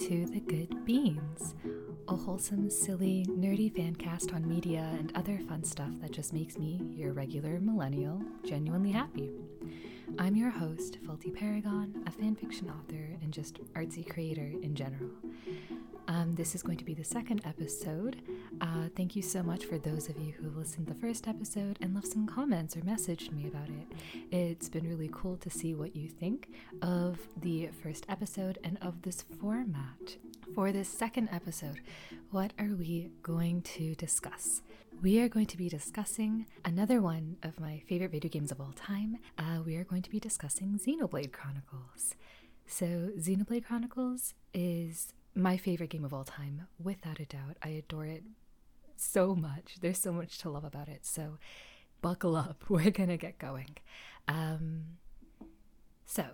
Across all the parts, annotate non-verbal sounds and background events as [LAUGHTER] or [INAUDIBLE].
to The Good Beans, a wholesome, silly, nerdy fan cast on media and other fun stuff that just makes me, your regular millennial, genuinely happy. I'm your host, Faulty Paragon, a fanfiction author and just artsy creator in general. Um, this is going to be the second episode. Uh, thank you so much for those of you who listened to the first episode and left some comments or messaged me about it. It's been really cool to see what you think of the first episode and of this format. For this second episode, what are we going to discuss? We are going to be discussing another one of my favorite video games of all time. Uh, we are going to be discussing Xenoblade Chronicles. So, Xenoblade Chronicles is my favorite game of all time, without a doubt. I adore it so much. There's so much to love about it. So buckle up. [LAUGHS] We're going to get going. Um, so,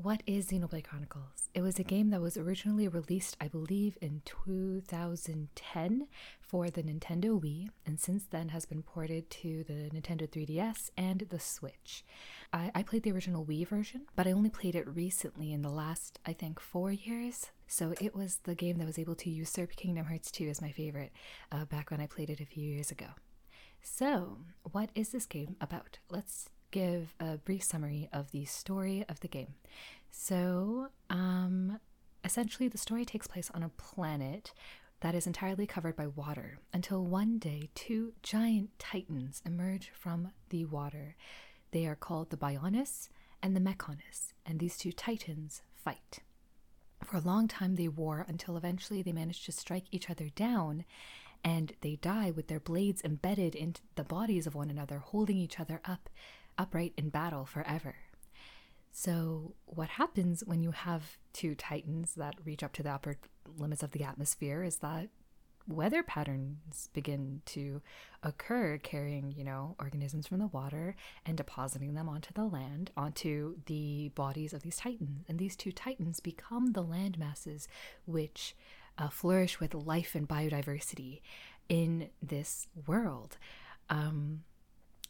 what is Xenoblade Chronicles? It was a game that was originally released, I believe, in 2010 for the Nintendo Wii, and since then has been ported to the Nintendo 3DS and the Switch. I, I played the original Wii version, but I only played it recently in the last, I think, four years. So it was the game that was able to usurp Kingdom Hearts 2 as my favorite uh, back when I played it a few years ago. So, what is this game about? Let's give a brief summary of the story of the game. So, um, essentially, the story takes place on a planet that is entirely covered by water until one day two giant titans emerge from the water. They are called the Bionis and the Mechonis, and these two titans fight. For a long time, they war until eventually they manage to strike each other down and they die with their blades embedded into the bodies of one another, holding each other up, upright in battle forever. So, what happens when you have two titans that reach up to the upper limits of the atmosphere is that weather patterns begin to occur carrying you know organisms from the water and depositing them onto the land onto the bodies of these titans and these two titans become the land masses which uh, flourish with life and biodiversity in this world um,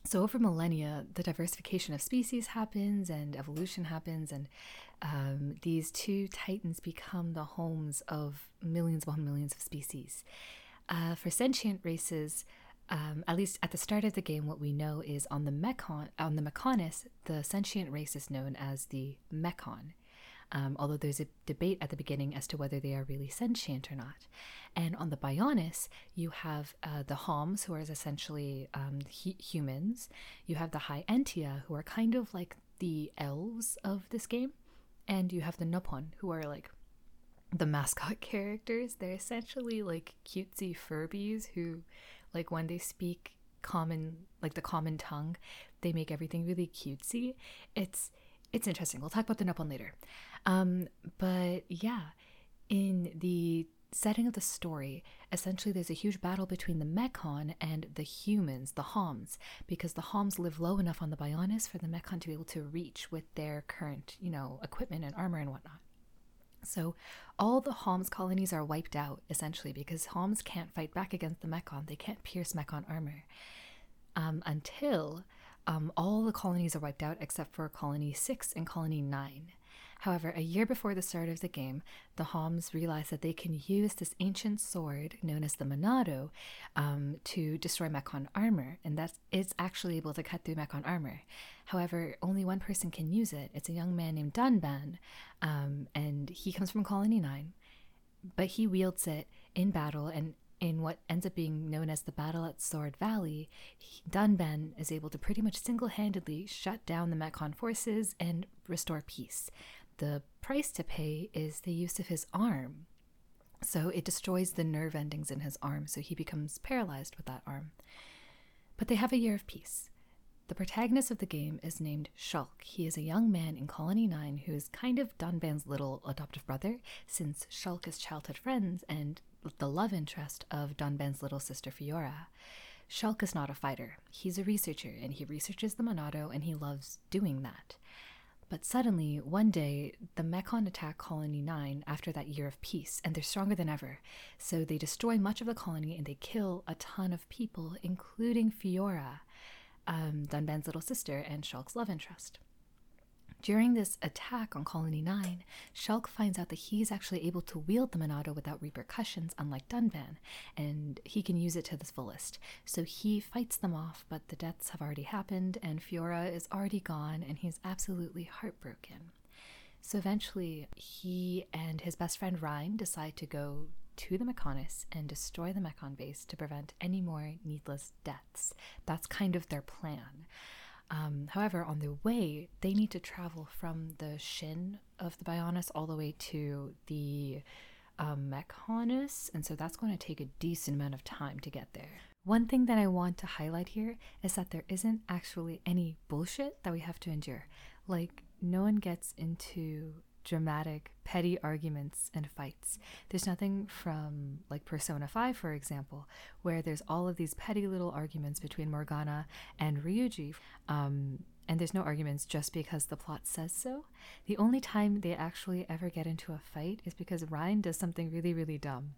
so over millennia the diversification of species happens and evolution happens and um, these two titans become the homes of millions upon millions of species. Uh, for sentient races, um, at least at the start of the game, what we know is on the Mechon, on the Mechonis, the sentient race is known as the Mechon. Um, although there's a debate at the beginning as to whether they are really sentient or not. And on the Bionis, you have uh, the Homs, who are essentially um, he- humans. You have the High Entia, who are kind of like the elves of this game and you have the Nopon, who are like the mascot [LAUGHS] characters. They're essentially like cutesy Furbies who, like, when they speak common, like the common tongue, they make everything really cutesy. It's it's interesting. We'll talk about the Nopon later. Um, but yeah, in the setting of the story, essentially there's a huge battle between the Mechon and the humans, the Homs, because the Homs live low enough on the Bionis for the Mechon to be able to reach with their current, you know, equipment and armor and whatnot. So all the Homs colonies are wiped out, essentially, because Homs can't fight back against the Mechon. They can't pierce Mechon armor. Um, until um, all the colonies are wiped out except for Colony 6 and Colony 9. However, a year before the start of the game, the Homs realize that they can use this ancient sword known as the Monado um, to destroy Mechon armor, and that it's actually able to cut through Mechon armor. However, only one person can use it. It's a young man named Dunban, um, and he comes from Colony 9, but he wields it in battle and in what ends up being known as the battle at Sword Valley, Dunban is able to pretty much single handedly shut down the Mechon forces and restore peace the price to pay is the use of his arm. So it destroys the nerve endings in his arm, so he becomes paralyzed with that arm. But they have a year of peace. The protagonist of the game is named Shulk. He is a young man in Colony 9 who is kind of Dunban's little adoptive brother, since Shulk is childhood friends and the love interest of Dunban's little sister Fiora. Shulk is not a fighter. He's a researcher, and he researches the Monado, and he loves doing that. But suddenly, one day, the Mechon attack Colony 9 after that year of peace, and they're stronger than ever. So they destroy much of the colony and they kill a ton of people, including Fiora, um, Dunban's little sister and Shulk's love interest. During this attack on Colony 9, Shulk finds out that he's actually able to wield the Monado without repercussions, unlike Dunban, and he can use it to the fullest. So he fights them off, but the deaths have already happened, and Fiora is already gone, and he's absolutely heartbroken. So eventually, he and his best friend Reyn decide to go to the Mechonis and destroy the Mechon base to prevent any more needless deaths. That's kind of their plan. Um, however, on the way, they need to travel from the shin of the Bionis all the way to the um, Mechonis, and so that's going to take a decent amount of time to get there. One thing that I want to highlight here is that there isn't actually any bullshit that we have to endure. Like, no one gets into dramatic, petty arguments and fights. There's nothing from, like, Persona 5, for example, where there's all of these petty little arguments between Morgana and Ryuji. Um, and there's no arguments just because the plot says so. The only time they actually ever get into a fight is because Reyn does something really, really dumb,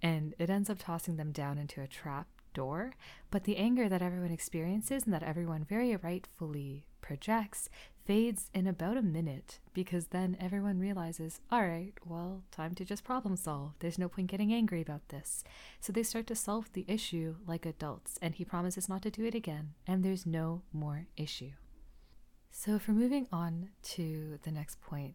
and it ends up tossing them down into a trap door. But the anger that everyone experiences and that everyone very rightfully projects fades in about a minute because then everyone realizes, all right, well, time to just problem solve. There's no point getting angry about this. So they start to solve the issue like adults, and he promises not to do it again, and there's no more issue. So, for moving on to the next point,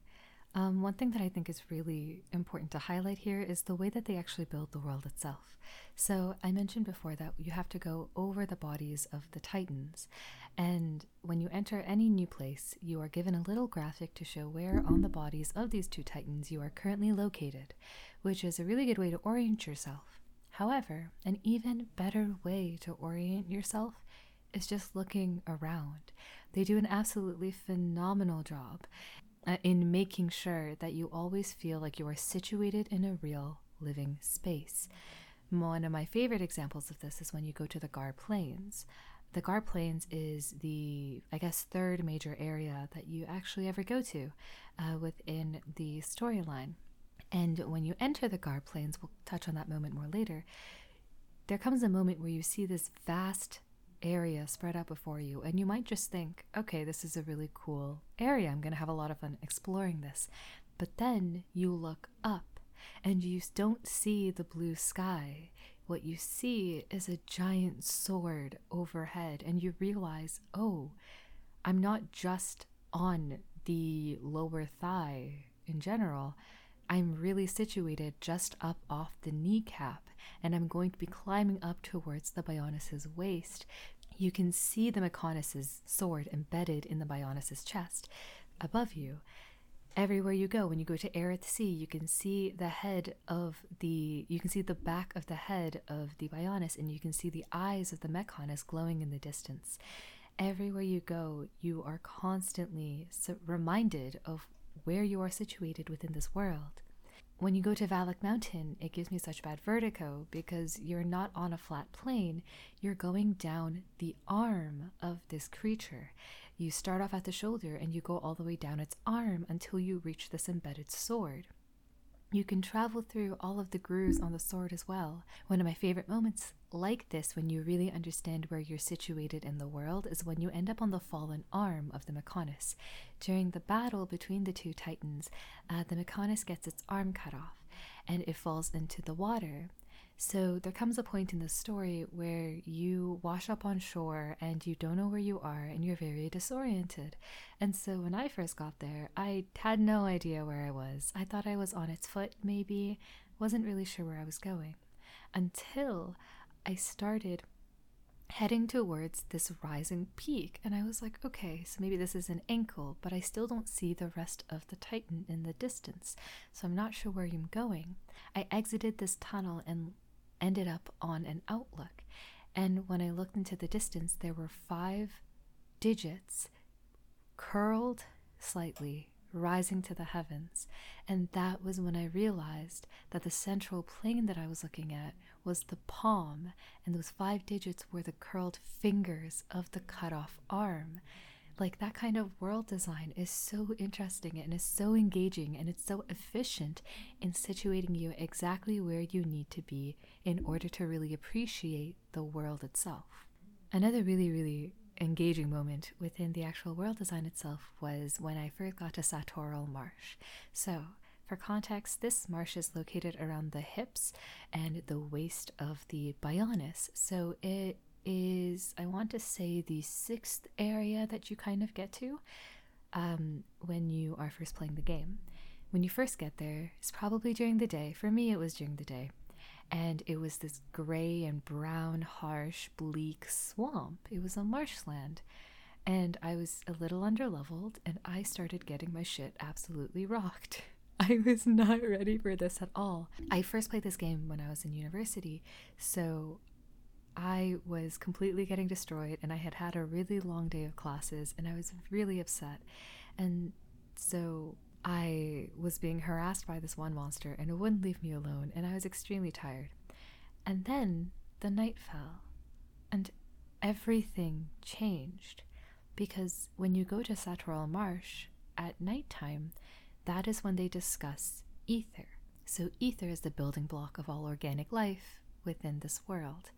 um, one thing that I think is really important to highlight here is the way that they actually build the world itself. So, I mentioned before that you have to go over the bodies of the Titans. And when you enter any new place, you are given a little graphic to show where on the bodies of these two Titans you are currently located, which is a really good way to orient yourself. However, an even better way to orient yourself is just looking around. They do an absolutely phenomenal job uh, in making sure that you always feel like you are situated in a real living space. One of my favorite examples of this is when you go to the Gaur Plains. The Gaur Plains is the, I guess, third major area that you actually ever go to uh, within the storyline. And when you enter the Gaur Plains, we'll touch on that moment more later, there comes a moment where you see this vast area spread out before you, and you might just think, okay, this is a really cool area. I'm going to have a lot of fun exploring this. But then you look up and you don't see the blue sky. What you see is a giant sword overhead, and you realize, oh, I'm not just on the lower thigh in general. I'm really situated just up off the kneecap, and I'm going to be climbing up towards the Bionis's waist. You can see the Mechonis's sword embedded in the Bionis's chest above you. Everywhere you go, when you go to Eryth Sea, you can see the head of the, you can see the back of the head of the Bionis, and you can see the eyes of the Mechonis glowing in the distance. Everywhere you go, you are constantly reminded of where you are situated within this world. When you go to Valak Mountain, it gives me such bad vertigo because you're not on a flat plane, you're going down the arm of this creature. You start off at the shoulder and you go all the way down its arm until you reach this embedded sword. You can travel through all of the grooves on the sword as well. One of my favorite moments like this, when you really understand where you're situated in the world, is when you end up on the fallen arm of the Mechonis. During the battle between the two titans, uh, the Mechonis gets its arm cut off and it falls into the water. So there comes a point in the story where you wash up on shore and you don't know where you are and you're very disoriented. And so when I first got there, I had no idea where I was. I thought I was on its foot, maybe, wasn't really sure where I was going. Until I started heading towards this rising peak. And I was like, okay, so maybe this is an ankle, but I still don't see the rest of the Titan in the distance. So I'm not sure where I'm going. I exited this tunnel and ended up on an outlook. And when I looked into the distance, there were five digits curled slightly, rising to the heavens. And that was when I realized that the central plane that I was looking at was the palm, and those five digits were the curled fingers of the cut off arm like that kind of world design is so interesting and is so engaging and it's so efficient in situating you exactly where you need to be in order to really appreciate the world itself. Another really, really engaging moment within the actual world design itself was when I first got to Satorl Marsh. So, for context, this marsh is located around the hips and the waist of the Bionis. So it is, I want to say, the sixth area that you kind of get to um, when you are first playing the game. When you first get there, it's probably during the day. For me, it was during the day. And it was this gray and brown, harsh, bleak swamp. It was a marshland. And I was a little underleveled, and I started getting my shit absolutely rocked. [LAUGHS] I was not ready for this at all. I first played this game when I was in university, so I was completely getting destroyed and I had had a really long day of classes and I was really upset. And so I was being harassed by this one monster and it wouldn't leave me alone and I was extremely tired. And then the night fell and everything changed because when you go to Satorl Marsh at nighttime, that is when they discuss ether. So, ether is the building block of all organic life within this world.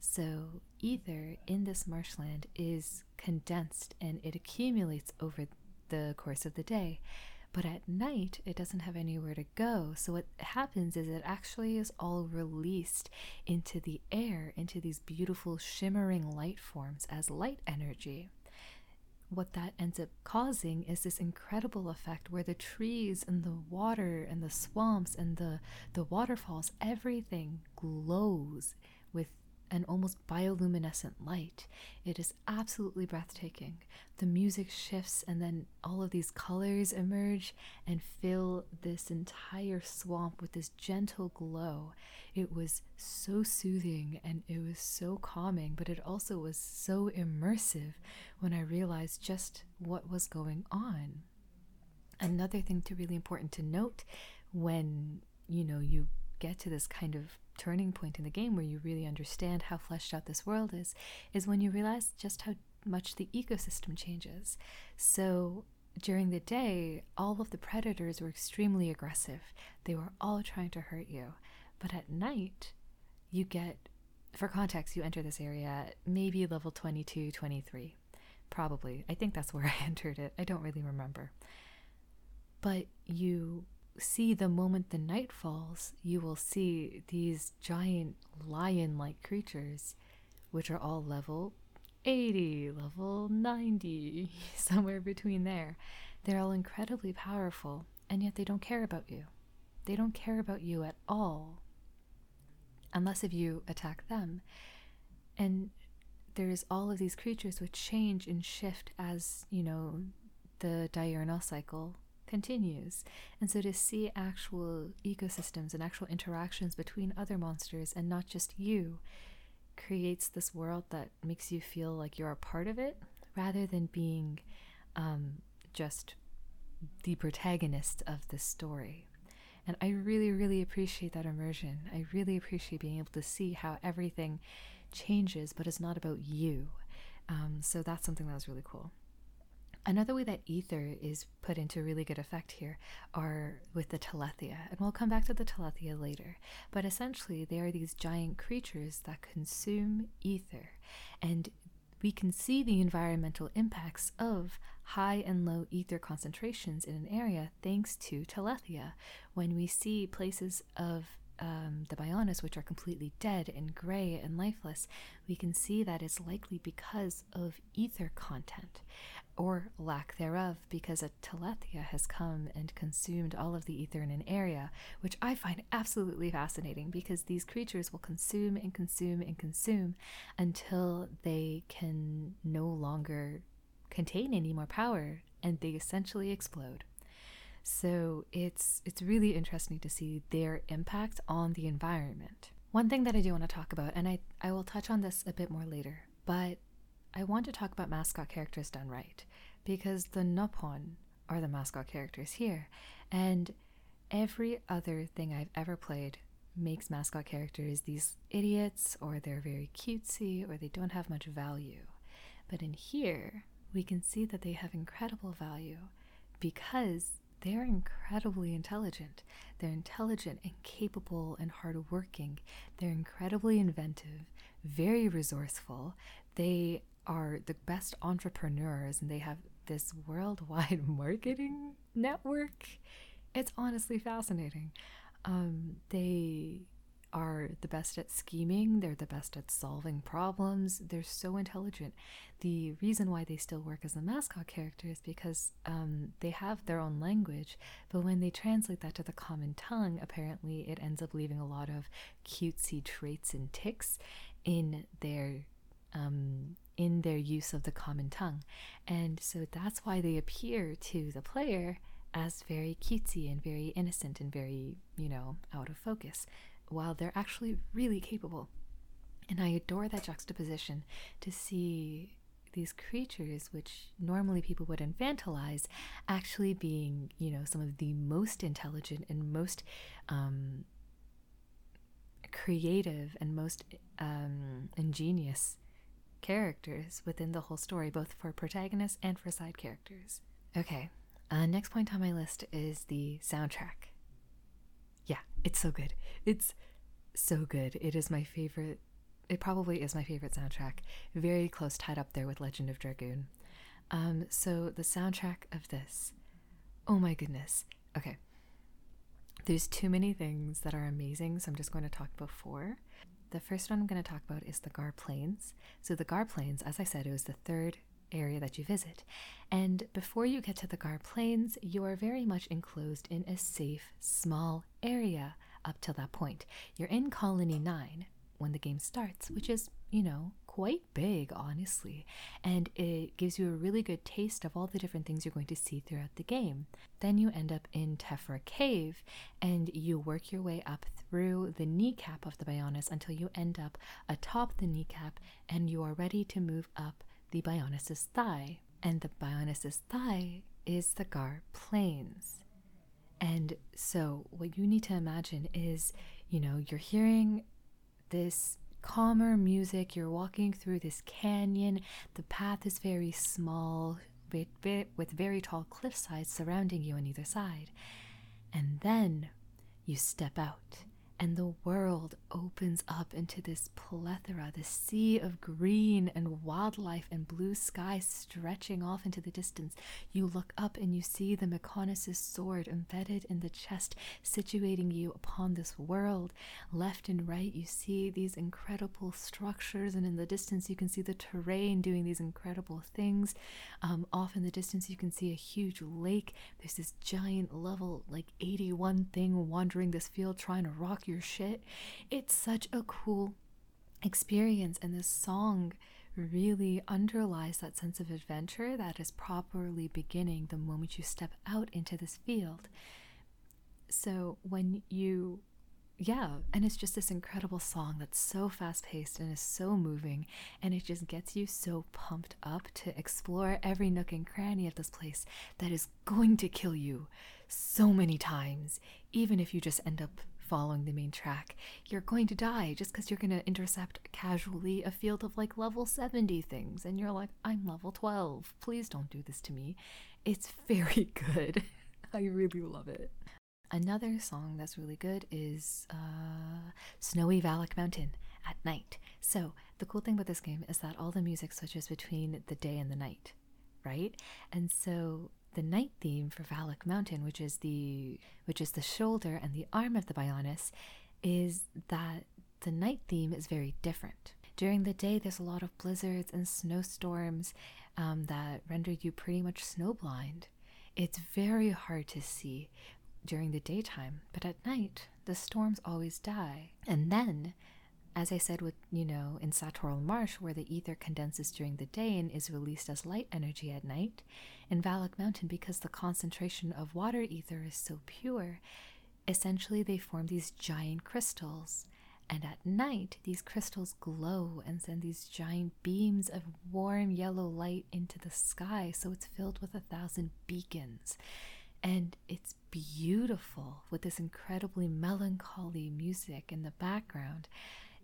So, ether in this marshland is condensed and it accumulates over the course of the day. But at night, it doesn't have anywhere to go. So, what happens is it actually is all released into the air, into these beautiful shimmering light forms as light energy what that ends up causing is this incredible effect where the trees and the water and the swamps and the, the waterfalls, everything glows with an almost bioluminescent light. It is absolutely breathtaking. The music shifts, and then all of these colors emerge and fill this entire swamp with this gentle glow. It was so soothing and it was so calming, but it also was so immersive when I realized just what was going on. Another thing to really important to note when you know you get to this kind of turning point in the game where you really understand how fleshed out this world is is when you realize just how much the ecosystem changes. So during the day, all of the predators were extremely aggressive. They were all trying to hurt you. But at night, you get, for context, you enter this area maybe level 22, 23. Probably. I think that's [LAUGHS] where I entered it. I don't really remember. But you see the moment the night falls, you will see these giant lion like creatures, which are all level 80, level 90, [LAUGHS] somewhere between there. They're all incredibly powerful, and yet they don't care about you. They don't care about you at all, unless if you attack them. And there's all of these creatures which change and shift as, you know, the diurnal cycle continues. And so to see actual ecosystems and actual interactions between other monsters and not just you creates this world that makes you feel like you're a part of it rather than being um, just the protagonist of this story. And I really, really appreciate that immersion. I really appreciate being able to see how everything changes, but it's not about you. Um, so that's something that was really cool. Another way that ether is put into really good effect here are with the Telethia, and we'll come back to the Telethia later. But essentially, they are these giant creatures that consume ether, and we can see the environmental impacts of high and low ether concentrations in an area thanks to Telethia. When we see places of um, the Bionis, which are completely dead and gray and lifeless, we can see that it's likely because of ether content or lack thereof, because a telethia has come and consumed all of the ether in an area, which I find absolutely fascinating because these creatures will consume and consume and consume until they can no longer contain any more power and they essentially explode. So it's it's really interesting to see their impact on the environment. One thing that I do want to talk about, and I, I will touch on this a bit more later, but I want to talk about mascot characters done right because the Nopon are the mascot characters here, and every other thing I've ever played makes mascot characters these idiots, or they're very cutesy, or they don't have much value. But in here, we can see that they have incredible value because they're incredibly intelligent. They're intelligent and capable and hardworking. They're incredibly inventive, very resourceful. They are the best entrepreneurs and they have this worldwide [LAUGHS] marketing network. It's honestly fascinating. Um, they are the best at scheming, they're the best at solving problems, they're so intelligent. The reason why they still work as a mascot character is because um, they have their own language, but when they translate that to the common tongue, apparently it ends up leaving a lot of cutesy traits and ticks in their um, in their use of the common tongue. And so that's why they appear to the player as very cutesy and very innocent and very, you know, out of focus while they're actually really capable. And I adore that juxtaposition to see these creatures, which normally people would infantilize, actually being, you know, some of the most intelligent and most um, creative and most um, ingenious characters within the whole story, both for protagonists and for side characters. Okay, uh, next point on my list is the soundtrack. Yeah, it's so good. It's so good. It is my favorite. It probably is my favorite soundtrack. Very close, tied up there with Legend of Dragoon. Um, so the soundtrack of this. Oh my goodness. Okay. There's too many things that are amazing, so I'm just going to talk four. The first one I'm going to talk about is the Gaur Plains. So the Gaur Plains, as I said, it was the third area that you visit. And before you get to the Gaur Plains, you are very much enclosed in a safe, small area up till that point. You're in Colony 9 when the game starts, which is, you know, quite big, honestly, and it gives you a really good taste of all the different things you're going to see throughout the game. Then you end up in Tephra Cave, and you work your way up through the kneecap of the Bionis until you end up atop the kneecap, and you are ready to move up the Bionis's thigh. And the Bionis's thigh is the Gaur Plains. And so, what you need to imagine is, you know, you're hearing this calmer music, you're walking through this canyon, the path is very small, with, with very tall cliff sides surrounding you on either side. And then you step out and the world opens up into this plethora, this sea of green and wildlife and blue sky stretching off into the distance. You look up and you see the Mechonis' sword embedded in the chest, situating you upon this world. Left and right, you see these incredible structures, and in the distance, you can see the terrain doing these incredible things. Um, off in the distance, you can see a huge lake. There's this giant level, like 81 thing wandering this field, trying to rock your shit. It's such a cool experience, and this song really underlies that sense of adventure that is properly beginning the moment you step out into this field. So when you yeah, and it's just this incredible song that's so fast paced and is so moving, and it just gets you so pumped up to explore every nook and cranny of this place that is going to kill you so many times, even if you just end up following the main track, you're going to die just because you're going to intercept casually a field of like level 70 things. And you're like, I'm level 12. Please don't do this to me. It's [LAUGHS] very good. I really love it. Another song that's really good is uh, Snowy Valak Mountain at night. So, the cool thing about this game is that all the music switches between the day and the night, right? And so the night theme for Valak Mountain, which is the which is the shoulder and the arm of the Bionis, is that the night theme is very different. During the day, there's a lot of blizzards and snowstorms um, that render you pretty much snowblind. It's very hard to see during the daytime, but at night, the storms always die. And then as I said with, you know, in Satorl Marsh, where the ether condenses during the day and is released as light energy at night, in Valak Mountain, because the concentration of water ether is so pure, essentially they form these giant crystals. And at night, these crystals glow and send these giant beams of warm yellow light into the sky, so it's filled with a thousand beacons. And it's beautiful with this incredibly melancholy music in the background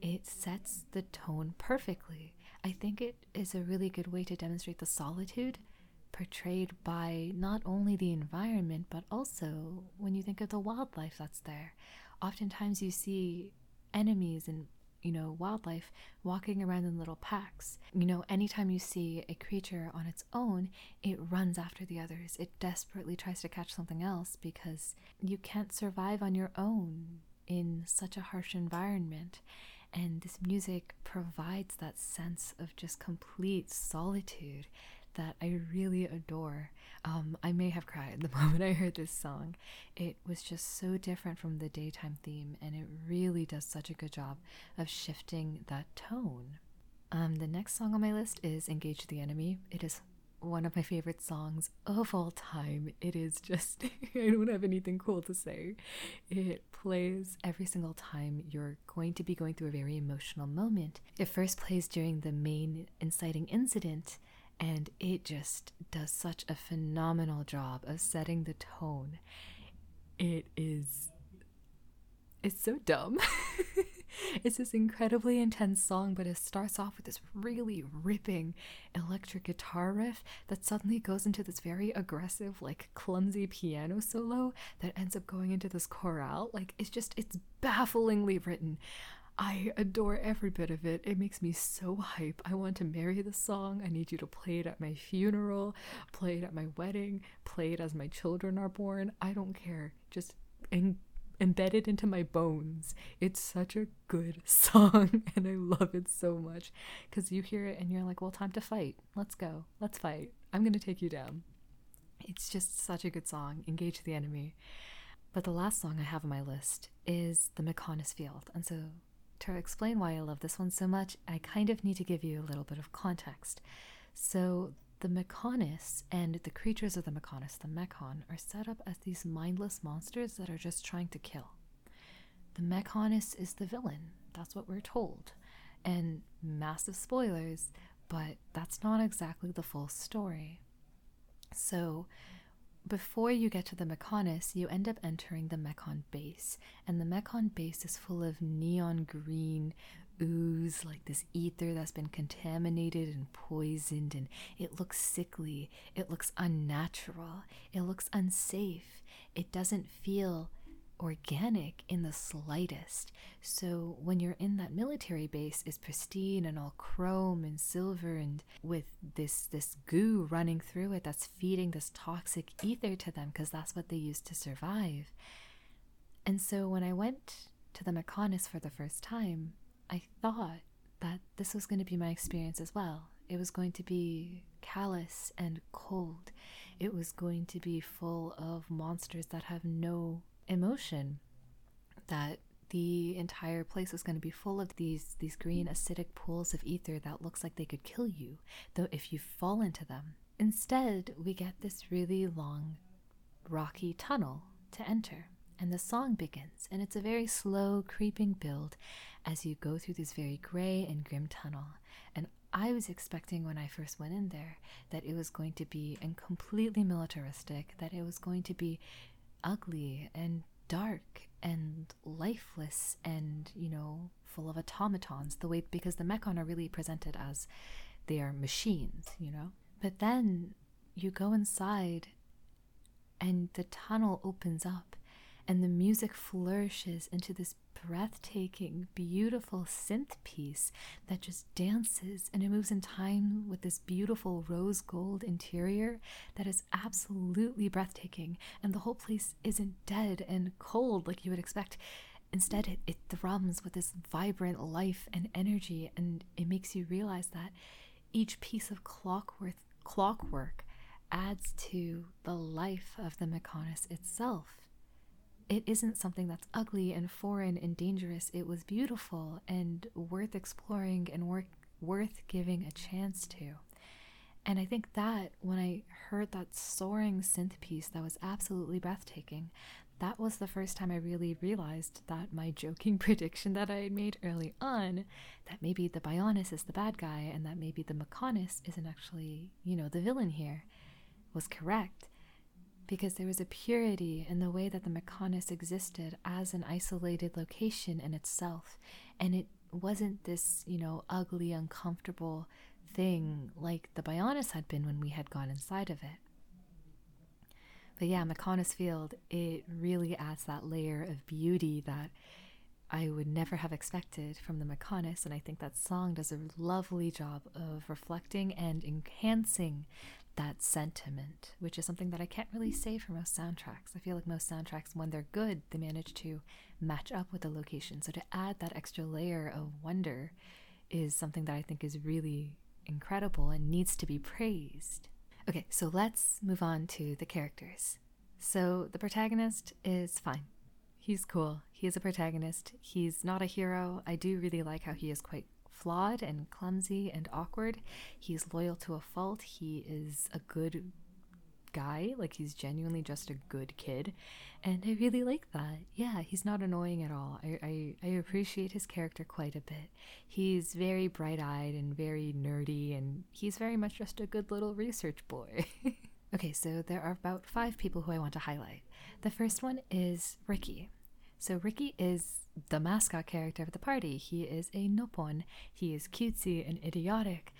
it sets the tone perfectly. I think it is a really good way to demonstrate the solitude portrayed by not only the environment, but also when you think of the wildlife that's there. Oftentimes you see enemies and you know, wildlife walking around in little packs. You know, anytime you see a creature on its own, it runs after the others. It desperately tries to catch something else because you can't survive on your own in such a harsh environment. And this music provides that sense of just complete solitude that I really adore. Um, I may have cried [LAUGHS] the moment I heard this song. It was just so different from the daytime theme, and it really does such a good job of shifting that tone. Um, the next song on my list is Engage the Enemy. It is one of my favorite songs of all time. It is just, [LAUGHS] I don't have anything cool to say. It plays every single time you're going to be going through a very emotional moment. It first plays during the main inciting incident, and it just does such a phenomenal job of setting the tone. It is it's so dumb. [LAUGHS] it's this incredibly intense song, but it starts off with this really ripping electric guitar riff that suddenly goes into this very aggressive, like clumsy piano solo that ends up going into this chorale. Like it's just it's bafflingly written. I adore every bit of it. It makes me so hype. I want to marry the song. I need you to play it at my funeral, play it at my wedding, play it as my children are born. I don't care. Just en- embed it into my bones. It's such a good [LAUGHS] song and I love it so much because you hear it and you're like, well, time to fight. Let's go. Let's fight. I'm going to take you down. It's just such a good song. Engage the enemy. But the last song I have on my list is The Mechonis Field. And so to explain why I love this one so much, I kind of need to give you a little bit of context. So, the Mechonis and the creatures of the Mechonis, the Mechon, are set up as these mindless monsters that are just trying to kill. The Mechonis is the villain. That's what we're told. And massive spoilers, but that's not exactly the full story. So, before you get to the Mechonis, you end up entering the Mechon base, and the Mechon base is full of neon green ooze, like this ether that's been contaminated and poisoned, and it looks sickly, it looks unnatural, it looks unsafe, it doesn't feel organic in the slightest. So when you're in that military base is pristine and all chrome and silver and with this this goo running through it that's feeding this toxic ether to them because that's what they use to survive. And so when I went to the Mechonis for the first time, I thought that this was going to be my experience as well. It was going to be callous and cold. It was going to be full of monsters that have no emotion that the entire place was going to be full of these these green acidic pools of ether that looks like they could kill you though if you fall into them instead we get this really long rocky tunnel to enter and the song begins and it's a very slow creeping build as you go through this very gray and grim tunnel and I was expecting when I first went in there that it was going to be and completely militaristic, that it was going to be ugly and dark and lifeless and, you know, full of automatons, the way because the Mechon are really presented as they are machines, you know? But then you go inside and the tunnel opens up and the music flourishes into this breathtaking, beautiful synth piece that just dances and it moves in time with this beautiful rose gold interior that is absolutely breathtaking. And the whole place isn't dead and cold like you would expect. Instead, it, it thrums with this vibrant life and energy, and it makes you realize that each piece of clockwork, clockwork adds to the life of the Mechonis itself it isn't something that's ugly and foreign and dangerous. It was beautiful and worth exploring and worth, worth giving a chance to. And I think that when I heard that soaring synth piece that was absolutely breathtaking, that was the first time I really realized that my joking [LAUGHS] prediction that I had made early on, that maybe the Bionis is the bad guy and that maybe the Mechonis isn't actually, you know, the villain here, was correct because there was a purity in the way that the Mechonis existed as an isolated location in itself. And it wasn't this, you know, ugly, uncomfortable thing like the Bionis had been when we had gone inside of it. But yeah, Mechonis Field, it really adds that layer of beauty that I would never have expected from the Mechonis, and I think that song does a lovely job of reflecting and enhancing that sentiment, which is something that I can't really say for most soundtracks. I feel like most soundtracks, when they're good, they manage to match up with the location. So to add that extra layer of wonder is something that I think is really incredible and needs to be praised. Okay, so let's move on to the characters. So the protagonist is fine. He's cool. He is a protagonist. He's not a hero. I do really like how he is quite flawed and clumsy and awkward. He's loyal to a fault. He is a good guy. Like, he's genuinely just a good kid. And I really like that. Yeah, he's not annoying at all. I, I, I appreciate his character quite a bit. He's very bright eyed and very nerdy, and he's very much just a good little research boy. [LAUGHS] okay, so there are about five people who I want to highlight. The first one is Riki. So Riki is the mascot character of the party. He is a Nopon. He is cutesy and idiotic,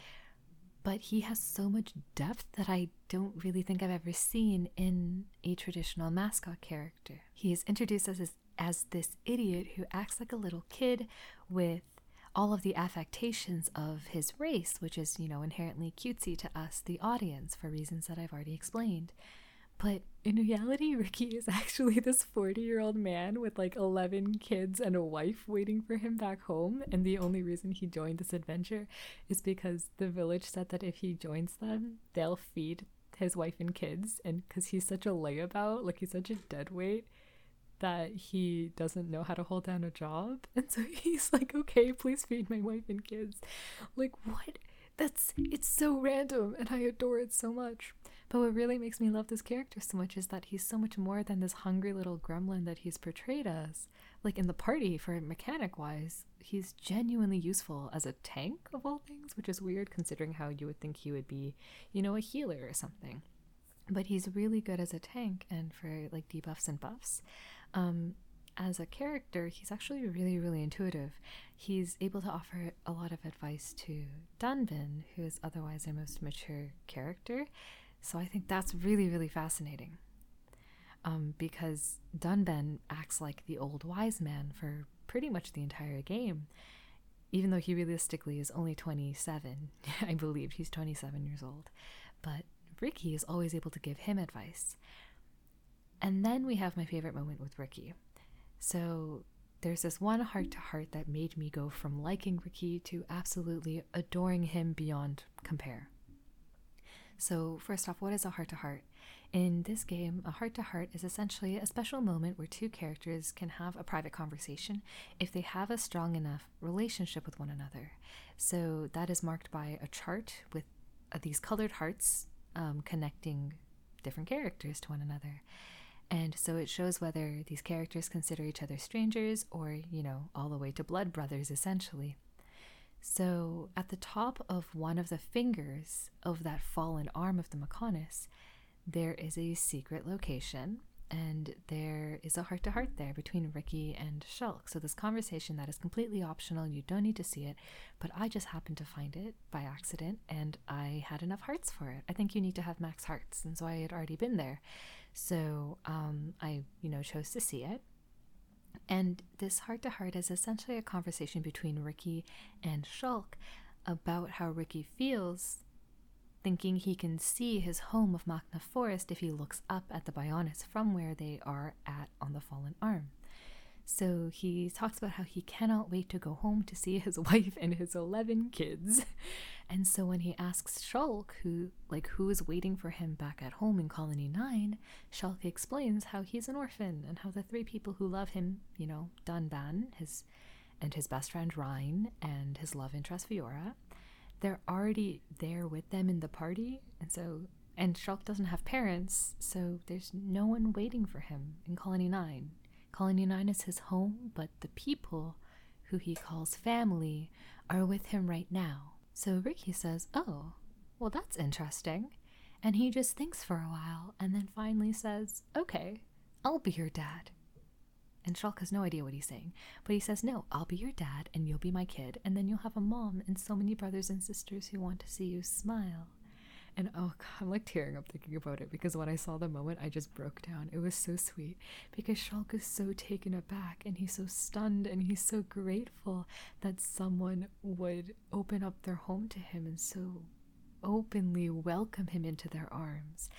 but he has so much depth that I don't really think I've ever seen in a traditional mascot character. He is introduced as as this idiot who acts like a little kid with all of the affectations of his race, which is, you know, inherently cutesy to us, the audience, for reasons that I've already explained. But in reality, Riki is actually this 40 year old man with like 11 kids and a wife waiting for him back home. And the only reason he joined this adventure is because the village said that if he joins them, they'll feed his wife and kids. And because he's such a layabout, like he's such a dead weight, that he doesn't know how to hold down a job. [LAUGHS] And so he's like, okay, please feed my wife and kids. Like, what? That's it's so random and I adore it so much. But what really makes me love this character so much is that he's so much more than this hungry little gremlin that he's portrayed as. Like in the party, for mechanic wise, he's genuinely useful as a tank of all things, which is weird considering how you would think he would be, you know, a healer or something. But he's really good as a tank and for like debuffs and buffs. Um, as a character, he's actually really, really intuitive. He's able to offer a lot of advice to Dunban, who is otherwise a most mature character. So I think that's really, really fascinating. Um, because Dunban acts like the old wise man for pretty much the entire game, even though he realistically is only 27. [LAUGHS] I believe he's 27 years old. But Riki is always able to give him advice. And then we have my favorite moment with Riki. So there's this one heart to heart that made me go from liking Riki to absolutely adoring him beyond compare. So, first off, what is a heart to heart? In this game, a heart to heart is essentially a special moment where two characters can have a private conversation if they have a strong enough relationship with one another. So, that is marked by a chart with uh, these colored hearts um, connecting different characters to one another. And so it shows whether these characters consider each other strangers or, you know, all the way to blood brothers, essentially. So at the top of one of the fingers of that fallen arm of the Mechonis, there is a secret location and there is a heart to heart there between Riki and Shulk. So this conversation that is completely optional, you don't need to see it, but I just happened to find it by accident and I had enough hearts for it. I think you need to have max hearts, and so I had already been there. So um, I, you know, chose to see it. And this heart to heart is essentially a conversation between Riki and Shulk about how Riki feels thinking he can see his home of Makna Forest if he looks up at the Bionis from where they are at on the fallen arm. So he talks about how he cannot wait to go home to see [LAUGHS] his wife and his 11 kids. And so when he asks Shulk who like who is waiting for him back at home in Colony 9, Shulk explains how he's an orphan and how the three people who love him, you know, Dunban, his and his best friend Reyn and his love interest Fiora, they're already there with them in the party, and so and Shulk doesn't have parents, so there's no one waiting for him in Colony 9. Colony 9 is his home, but the people who he calls family are with him right now. So Riki says, Oh, well, that's interesting. And he just thinks for a while and then finally says, Okay, I'll be your dad. And Shulk has no idea what he's saying, but he says, No, I'll be your dad and you'll be my kid, and then you'll have a mom and so many brothers and sisters who want to see you smile. And oh, God, I'm like tearing up thinking about it because when I saw the moment, I just broke down. It was so sweet because Shulk is so taken aback and he's so stunned and he's so grateful that someone would open up their home to him and so openly welcome him into their arms.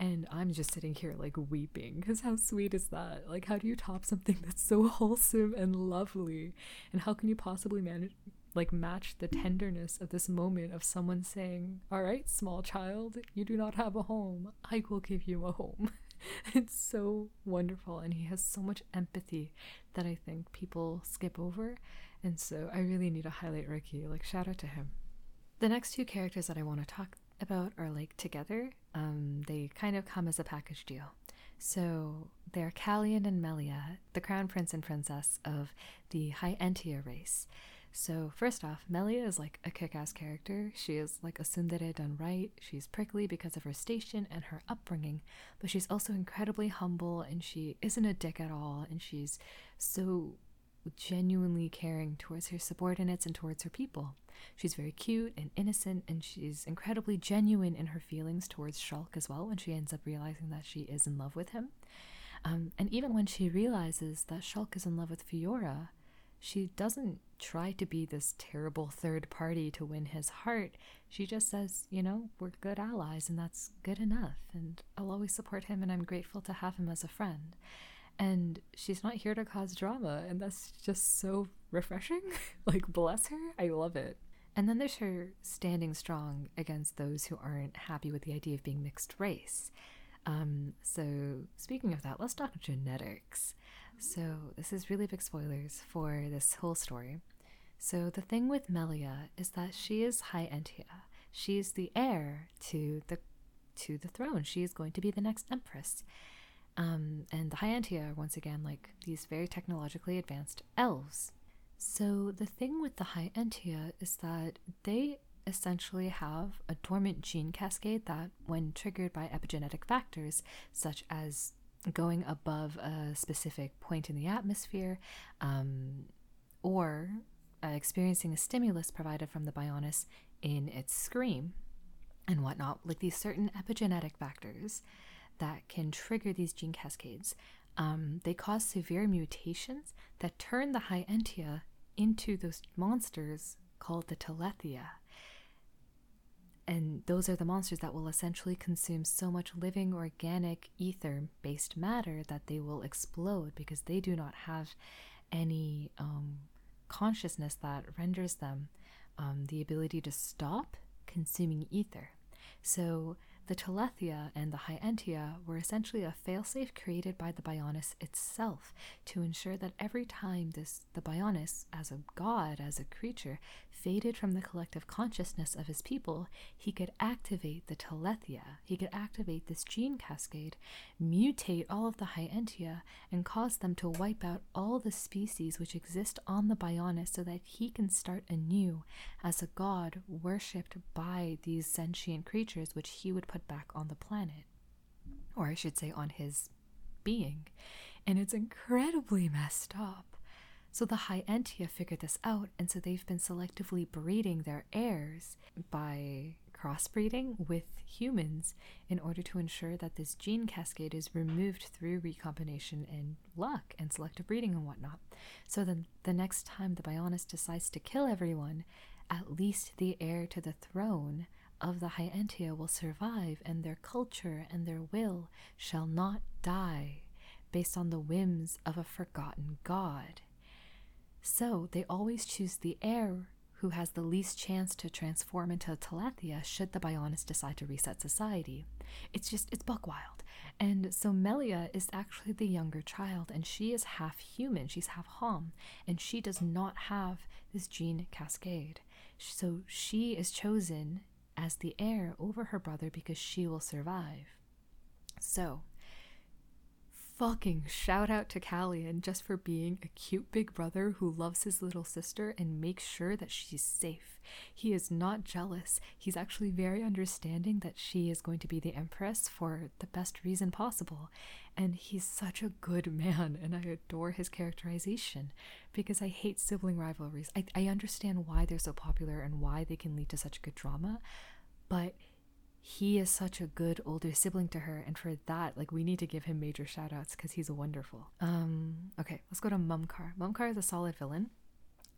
And I'm just sitting here like weeping because how sweet is that? Like, how do you top something [LAUGHS] that's so wholesome and lovely? And how can you possibly manage, like, match the tenderness of this moment of someone saying, All right, small child, you do not have a home. I will give you a home. [LAUGHS] it's so wonderful. And he has so much empathy that I think people skip over. And so I really need to highlight Riki. Like, shout out to him. The next two characters that I want to talk about are like together. Um, they kind of come as a package deal. So they're Kallian and Melia, the crown prince and princess of the High Entia race. So first off, Melia is like a kick-ass character. She is like a tsundere done right. She's prickly because of her station and her upbringing, but she's also incredibly humble and she isn't a dick at all. And she's so genuinely caring towards her subordinates and towards her people. She's very cute and innocent, and she's incredibly genuine in her feelings towards Shulk as well when she ends up realizing that she is in love with him. Um, and even when she realizes that Shulk is in love with Fiora, she doesn't try to be this terrible third party to win his heart. She just says, you know, we're good allies and that's good enough. And I'll always support him and I'm grateful to have him as a friend. And she's not here to cause drama and that's just so refreshing. [LAUGHS] Like bless her. I love it. And then there's her standing strong against those who aren't happy with the idea of being mixed race. Um, so speaking of that let's talk genetics so this is really big spoilers for this whole story. So the thing with melia is that she is high entia she's the heir to the to the throne. She is going to be the next empress. Um, and the High Entia are once again like these very technologically advanced elves. So the thing with the High Entia is that they essentially have a dormant gene cascade that, when triggered by epigenetic factors such as going above a specific point in the atmosphere um, or uh, experiencing a stimulus provided from the Bionis in its scream and whatnot, like these certain epigenetic factors that can trigger these gene cascades. Um, they cause severe mutations that turn the high entia into those monsters called the Telethia. And those are the monsters that will essentially consume so much living organic ether based matter that they will explode because they do not have any um, consciousness that renders them um, the ability to stop consuming ether. So the Telethia and the High Entia were essentially a failsafe created by the Bionis itself to ensure that every time this the Bionis, as a god, as a creature, faded from the collective consciousness of his people, he could activate the Telethia. He could activate this gene cascade, mutate all of the High Entia, and cause them to wipe out all the species which exist on the Bionis so that he can start anew as a god worshipped by these sentient creatures which he would put back on the planet, or I should say, on his being. And it's incredibly messed up. So the High Entia figured this out, and so they've been selectively breeding their heirs by crossbreeding with humans in order to ensure that this gene cascade is removed through recombination and luck and selective breeding and whatnot. So then the next time the Bionis decides to kill everyone, at least the heir to the throne of the High Entia will survive, and their culture and their will shall not die, based on the whims of a forgotten god. So they always choose the heir who has the least chance to transform into a Telethia should the Bionis decide to reset society. It's just, it's buck wild. And so Melia is actually the younger child, and she is half human, she's half Hom, and she does not have this gene cascade. So she is chosen as the heir over her brother because she will survive. So, fucking shout out to Kallian just for being a cute big brother who loves his little sister and makes sure that she's safe. He is not jealous. He's actually very understanding that she is going to be the empress for the best reason possible. And he's such a good man, and I adore his characterization because I hate sibling rivalries. I, I understand why they're so popular and why they can lead to such good drama, but he is such a good older sibling to her and for that like we need to give him major shout outs because he's wonderful. Um okay let's go to mumkhar. Mumkhar is a solid villain.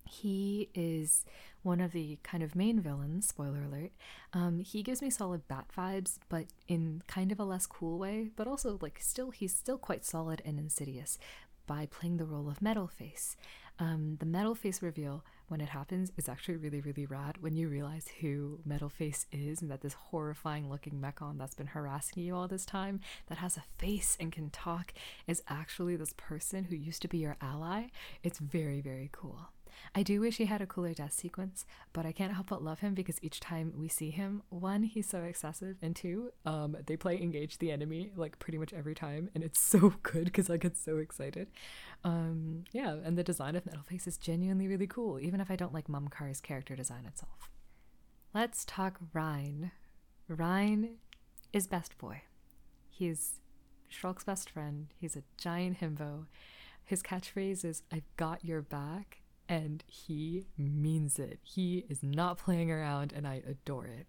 He is one of the kind of main villains spoiler alert. Um, he gives me solid bat vibes but in kind of a less cool way but also like still he's still quite solid and insidious by playing the role of metal face um, the metal face reveal when it happens is actually really really rad. When you realize who metal face is and that this horrifying looking mechon that's been harassing you all this time that has a face and can talk is actually this person who used to be your ally. It's very very cool I do wish he had a cooler death sequence, but I can't help but love him because each time we see him, one, he's so excessive, and two, um, they play engage the enemy like pretty much every time, and it's [LAUGHS] so good because I get so excited. Um, yeah, and the design of Metalface is genuinely really cool, even if I don't like Mumkhar's character design itself. Let's talk Reyn. Reyn is best boy. He's Shulk's best friend. He's a giant himbo. His catchphrase is "I've got your back," and he means it. He is not playing around, and I adore it.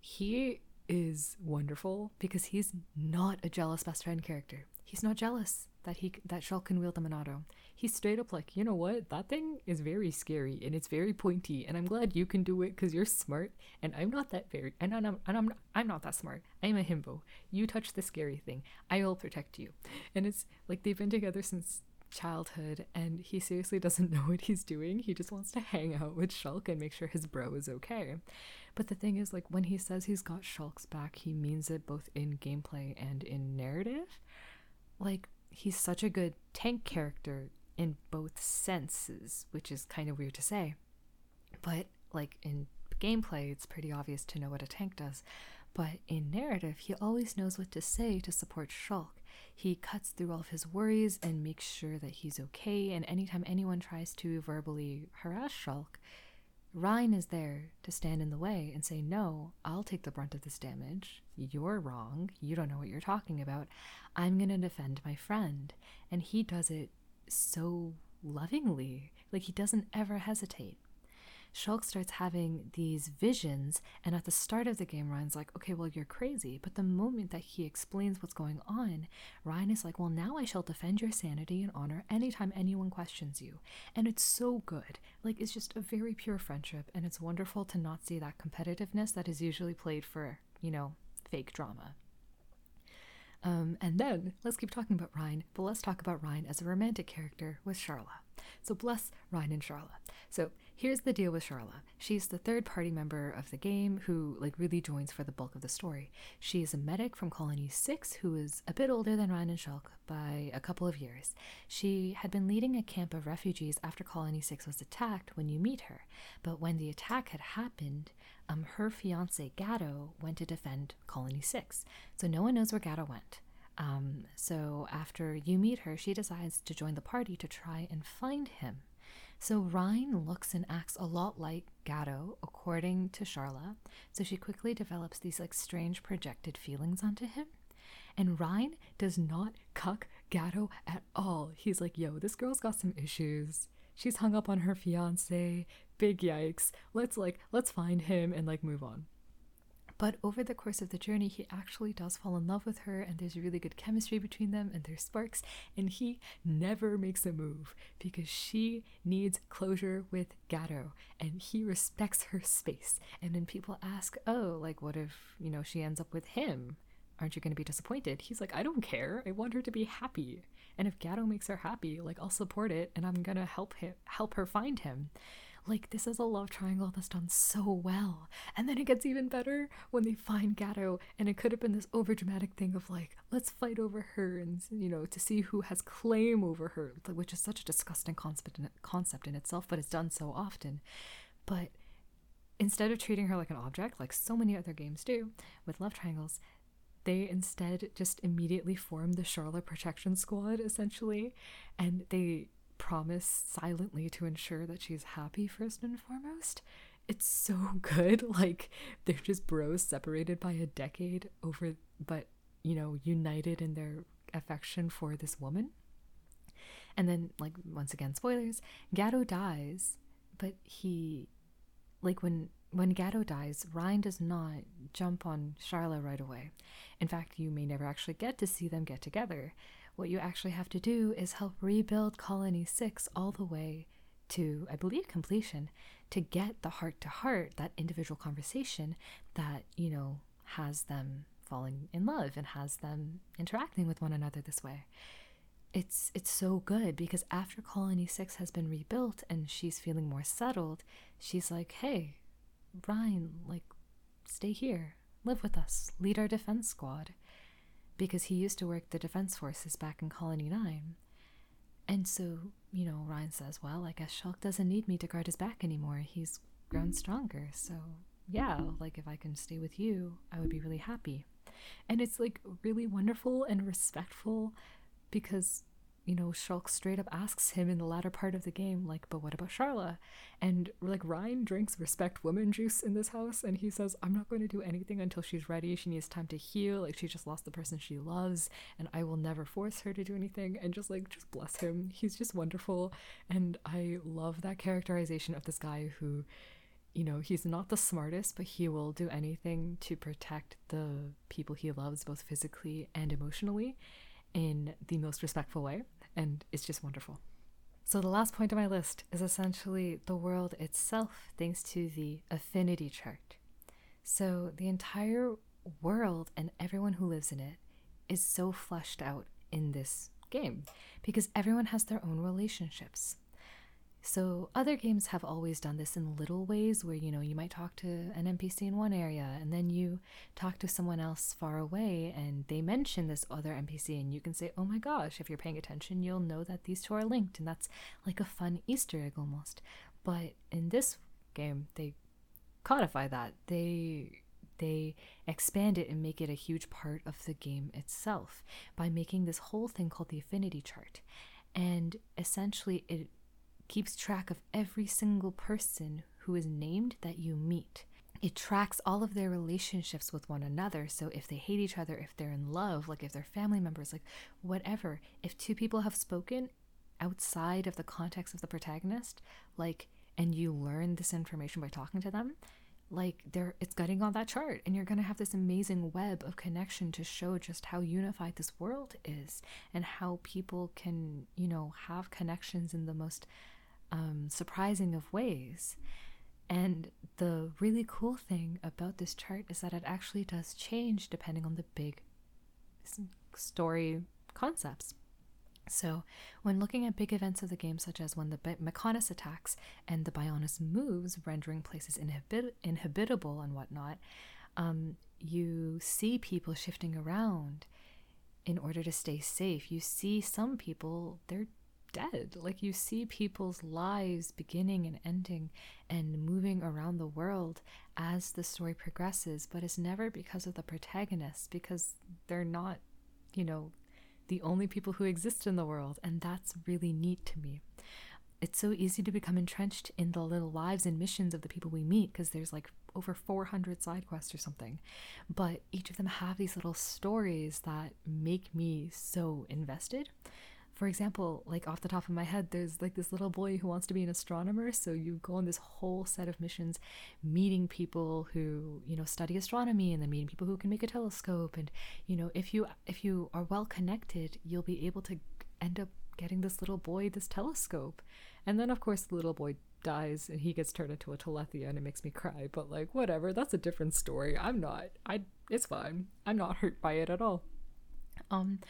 He is wonderful because he's not a jealous best friend character. He's not jealous that he that Shulk can wield the Monado. He's straight up like, you know what? That thing is very scary and it's very pointy, and I'm glad you can do it because you're smart, and I'm not that very, and I'm, and I'm not, I'm not that smart. I'm a himbo. You touch the scary thing, I will protect you. And it's like they've been together since childhood and he seriously [LAUGHS] doesn't know what he's doing. He just wants to hang out with Shulk and make sure his bro is okay. But the thing is, like, when he says he's got Shulk's back, he means it both in gameplay and in narrative. Like, he's such a good tank character in both senses, which is kind of weird to say. But, like, in gameplay, it's pretty obvious to know what a tank does. But in narrative, he always knows what to say to support Shulk. He cuts through all of his worries and makes sure that he's okay. And anytime anyone tries to verbally harass Shulk, Reyn is there to stand in the way and say, No, I'll take the brunt of this damage. You're wrong. You don't know what you're talking about. I'm going to defend my friend. And he does it so lovingly. Like, he doesn't ever hesitate. Shulk starts having these visions, and at the start of the game, Reyn's like, okay, well, you're crazy. But the moment that he explains what's going on, Reyn is like, well, now I shall defend your sanity and honor anytime anyone questions you. And it's so good. Like, it's just a very pure friendship, and it's wonderful to not see that competitiveness that is usually played for, you know, fake drama. Um, and then let's keep talking about Reyn, but let's talk about Reyn as a romantic character with Sharla. So bless Reyn and Sharla. So here's the deal with Sharla. She's the third party member of the game who like really joins for the bulk of the story. She is a medic from Colony 6 who is a bit older than Reyn and Shulk by a couple of years. She had been leading a camp of refugees after Colony 6 was attacked when you meet her. But when the attack had happened, um, her fiance Gadolt went to defend Colony 6. So no one knows where Gadolt went. Um, so after you meet her, she decides to join the party to try and find him. So Reyn looks and acts a lot like Gadolt, according to Sharla. So she quickly develops these like strange projected feelings onto him. And Reyn does not cuck Gadolt at all. He's like, yo, this girl's got some issues. She's hung up on her fiance. Big yikes. Let's like, let's find him and like move on. But over the course of the journey, he actually does fall in love with her, and there's really good chemistry between them, and there's sparks. And he never makes a move because she needs closure with Gadolt, and he respects her space. And when people ask, oh, like, what if, you know, she ends up with him? Aren't you going to be disappointed? He's like, I don't care. I want her to be happy. And if Gadolt makes her happy, like, I'll support it, and I'm going to help him, help her find him. Like, this is a love triangle that's done so well. And then it gets even better when they find Gadolt, and it could have been this overdramatic thing of like, let's fight over her and, you know, to see who has claim over her, which is such a disgusting concept in, concept in itself, but it's done so often. But instead of treating her like an object, like so many other games do with love triangles, they instead just immediately form the Sharla Protection Squad, essentially, and they promise silently to ensure that she's happy first and foremost. It's so [LAUGHS] good. Like they're just bros separated by a decade over but you know, united in their affection for this woman. And then like once again spoilers, Gadolt dies, but he like when when Gadolt dies, Reyn does not jump on Sharla right away. In fact, you may never actually get to see them get together. What you actually have to do is help rebuild Colony 6 all the way to, I believe, completion to get the heart to heart, that individual conversation that, you know, has them falling in love and has them interacting with one another this way. It's it's so good because after Colony 6 has been rebuilt and she's feeling more settled, she's like, "Hey, Reyn, like stay here, live with us, lead our defense squad." Because he used to work the defense forces back in Colony 9. And so, you know, Reyn says, Well, I guess Shulk doesn't need me to guard his back anymore. He's grown stronger. So, yeah, like if I can stay with you, I would be really happy. And it's like really wonderful and respectful because you know, Shulk straight up asks him in the latter part of the game, like, but what about Sharla? And like Reyn drinks respect woman juice in this house, and he says, I'm not going to do anything until she's ready. She needs time to heal. Like she just lost the person she loves, and I will never force her to do anything. And just like just bless him. He's just wonderful. And I love that characterization of this guy who you know, he's not the smartest, but he will do anything to protect the people he loves, both physically and emotionally, in the most respectful way and it's just wonderful. So, the last point on my list is essentially the world itself, thanks to the affinity chart. So, the entire world and everyone who lives in it is so fleshed out in this game because everyone has their own relationships. So, other games have always done this in little ways where, you know, you might talk to an NPC in one area and then you talk to someone else far away and they mention this other NPC, and you can say, oh my gosh, if you're paying attention, you'll know that these two are linked. And that's like a fun Easter egg almost. But in this game, they codify that. They they expand it and make it a huge part of the game itself by making this whole thing called the affinity chart. And essentially, it keeps track of every single person who is named that you meet. It tracks all of their relationships with one another. So if they hate each other, if they're in love, like if they're family members, like whatever, if two people have spoken outside of the context of the protagonist, like, and you learn this information by talking to them, like there it's getting on that chart and you're going to have this amazing web of connection to show just how unified this world is and how people can you know have connections in the most um, surprising of ways. And the really cool thing about this chart is that it actually does change depending on the big story concepts. So, when looking at big events of the game, such as when the Mechonis attacks and the Bionis moves, rendering places inhabitable and whatnot, um, you see people shifting around in order to stay safe. You see some people, they're dead. Like you see people's lives beginning and ending and moving around the world as the story progresses, but it's never because of the protagonists, because they're not, you know, the only people who exist in the world. And that's really neat to me. It's so easy to become entrenched in the little lives and missions of the people we meet because there's like over 400 side quests or something. But each of them have these little stories that make me so invested for example, like off the top of my head, there's like this little boy who wants to be an astronomer. So you go on this whole set of missions, meeting people who you know study astronomy, and then meeting people who can make a telescope. And you know, if you if you are well connected, you'll be able to end up getting this little boy this telescope. And then of course the little boy dies and he gets turned into a Telethia and it makes me cry. But like whatever, that's a different story. I'm not. I it's fine. I'm not hurt by it at all. Um,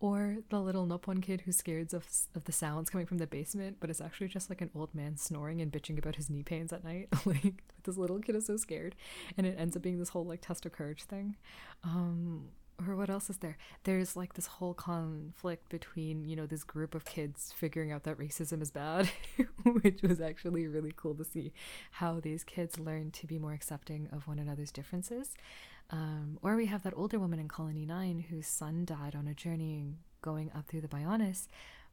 or the little Nopon kid who's scared of, of the sounds coming from the basement, but it's actually just like an old man snoring and bitching about his knee pains at night. [LAUGHS] like this little kid is so scared, and it ends up being this whole like test of courage thing. Um, or what else is there? There's like this whole conflict between you know this group of kids figuring out that racism is bad, [LAUGHS] which was actually really cool to see how these kids learn to be more accepting of one another's differences. Um, or we have that older woman in Colony 9 whose son died on a journey going up through the Bionis,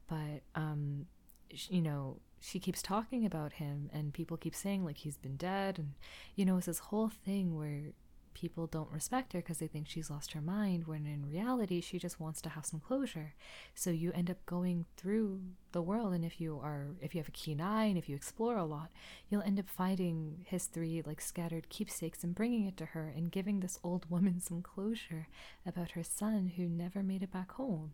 but, um, you know, she keeps talking about him and people keep saying like he's been dead. And, you know, it's this whole thing where people don't respect her because they think she's lost her mind, when in reality, she just wants to have some closure. So you end up going through the world, and if you are, if you have a keen eye and if you explore a lot, you'll end up finding his three like scattered keepsakes and bringing it to her and giving this old [LAUGHS] woman some closure about her son who never made it back home.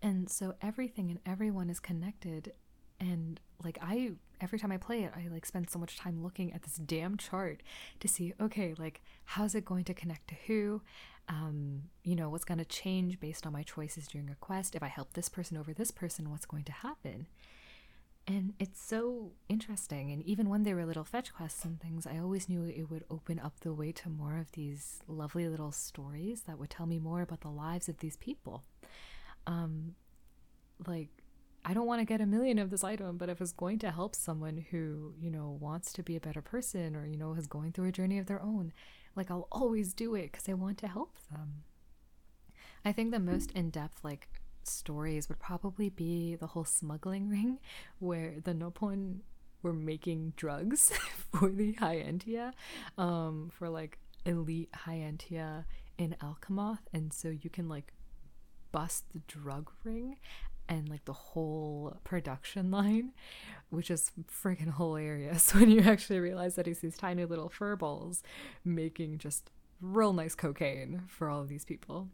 And so everything and everyone is connected and like i every time i play it i like spend so much time looking at this damn chart to see okay like how's it going to connect to who? Um you know what's going to change based on my choices during a quest? If i help this person over this person what's going to happen? And it's so interesting and even when there were little fetch quests and things i always knew it would open up the way to more of these lovely little stories that would tell me more about the lives of these people. Um like I don't want to get a million of this item, but if it's going to help someone who, you know, wants to be a better person or, you know, is going through a journey of their own, like I'll always do it because I want to help them. I think the most in depth, like, stories would probably be the whole smuggling [LAUGHS] ring where the Nopon were making drugs [LAUGHS] for the High um, for like elite High in Alkamoth. And so you can like bust the drug ring and like the whole production line, which is freaking hilarious [LAUGHS] when you actually realize that he's these tiny little furballs making just real nice cocaine for all of these people.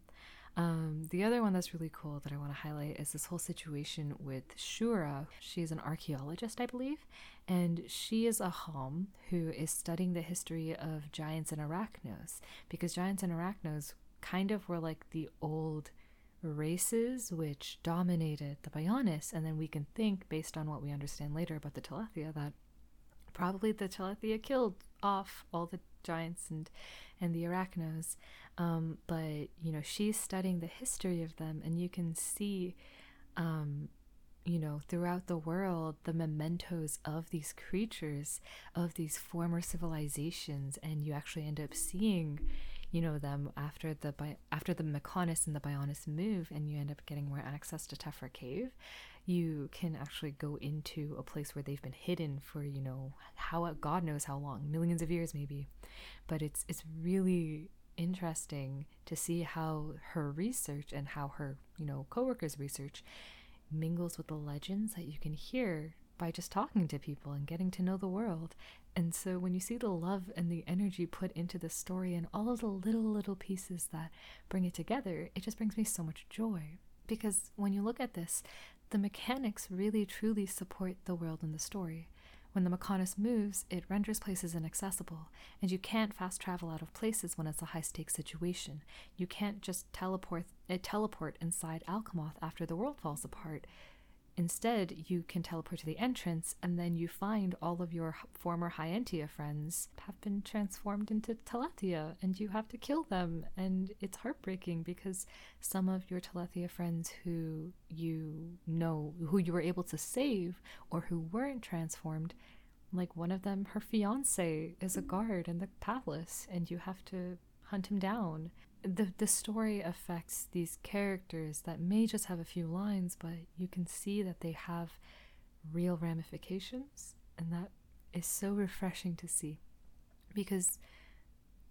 Um, the other one that's really cool that I want to highlight is this whole situation with Shura. She's an archaeologist, I believe, and she is a Hom who is studying the history of giants and arachnos because giants and arachnos kind of were like the old races which dominated the Bionis, and then we can think, based on what we understand later about the Telethia, that probably the Telethia killed off all the giants and and the arachnos. Um, but you know, she's studying the history of them, and you can see, um, you know, throughout the world, the mementos of these creatures, of these former civilizations, and you actually end up seeing you know them after the after the Mechonis and the Bionis move, and you end up getting more access to Tephra Cave. You can actually go into a place where they've been hidden for you know how God knows how long, millions of years maybe. But it's it's really interesting to see how her research and how her you know coworkers' research mingles with the legends that you can hear by just talking to people and getting to know the world. And so when you see the love and the energy put into the story and all of the little, little pieces that bring it together, it just brings me so much joy. Because when you look at this, the mechanics really truly support the world and the story. When the Mechonis moves, it renders places inaccessible, and you can't fast travel out of places when it's a high stakes situation. You can't just teleport, uh, teleport inside Alkamoth after the world falls apart. Instead, you can teleport to the entrance, and then you find all of your former High Entia friends have been transformed into Telethia, and you have to kill them. And it's heartbreaking because some of your Telethia friends who you know, who you were able to save, or who weren't transformed, like one of them, her fiance is a mm-hmm. guard in the palace, and you have to hunt him down the the story affects these characters that may just have a few lines, but you can see that they have real ramifications, and that is so refreshing to see because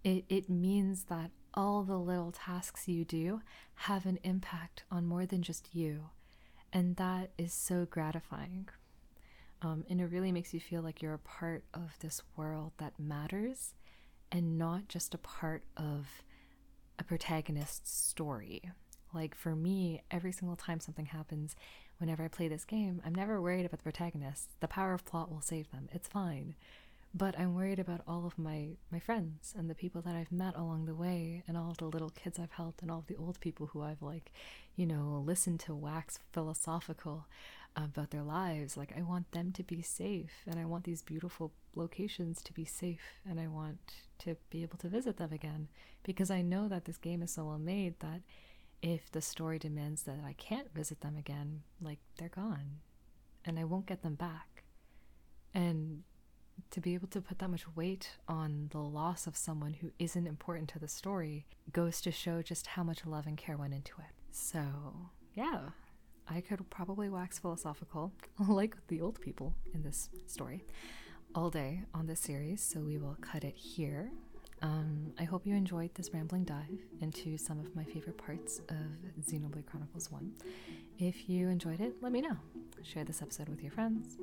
it it means that all the little tasks you do have an impact on more than just you, and that is so gratifying. Um, and it really makes you feel like you're a part of this world that matters and not just a part of a protagonist's story. Like for me, every single time something happens, whenever I play this game, I'm never worried about the protagonist. The power of plot will save them. It's fine. But I'm worried about all of my my friends and the people that I've met along the way and all the little kids I've helped and all the old people who I've like, you know, listened to wax philosophical about their lives. Like, I want them to be safe, and I want these beautiful locations to be safe, and I want to be able to visit them again because I know that this game is so well made that if the story demands that I can't visit them again, like, they're gone, and I won't get them back. And to be able to put that much weight on the loss of someone who isn't important to the story goes to show just how much love and care went into it. So, yeah, I could probably wax philosophical, [LAUGHS] like the old people in this story, all day on this series, so we will cut it here. Um, I hope you enjoyed this rambling dive into some of my favorite parts of Xenoblade Chronicles 1. If you enjoyed it, let me know. Share this episode with your friends.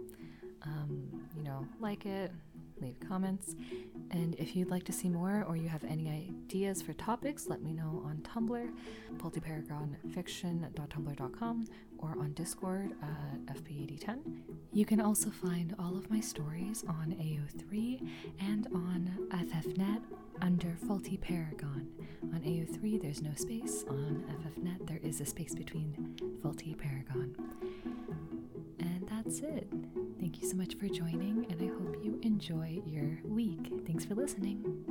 Um, you know, like it, leave comments. And if you'd like to see more or you have any ideas for topics, let me know on Tumblr, faultyparagonfiction.tumblr.com, or on Discord uh, at FP8010. You can also find all of my stories on AO3 and on FFNet under Faulty Paragon. On AO3, there's no space. On FFNet, there is a space between Faulty Paragon. That's it. Thank you so much for joining, and I hope you enjoy your week. Thanks for listening.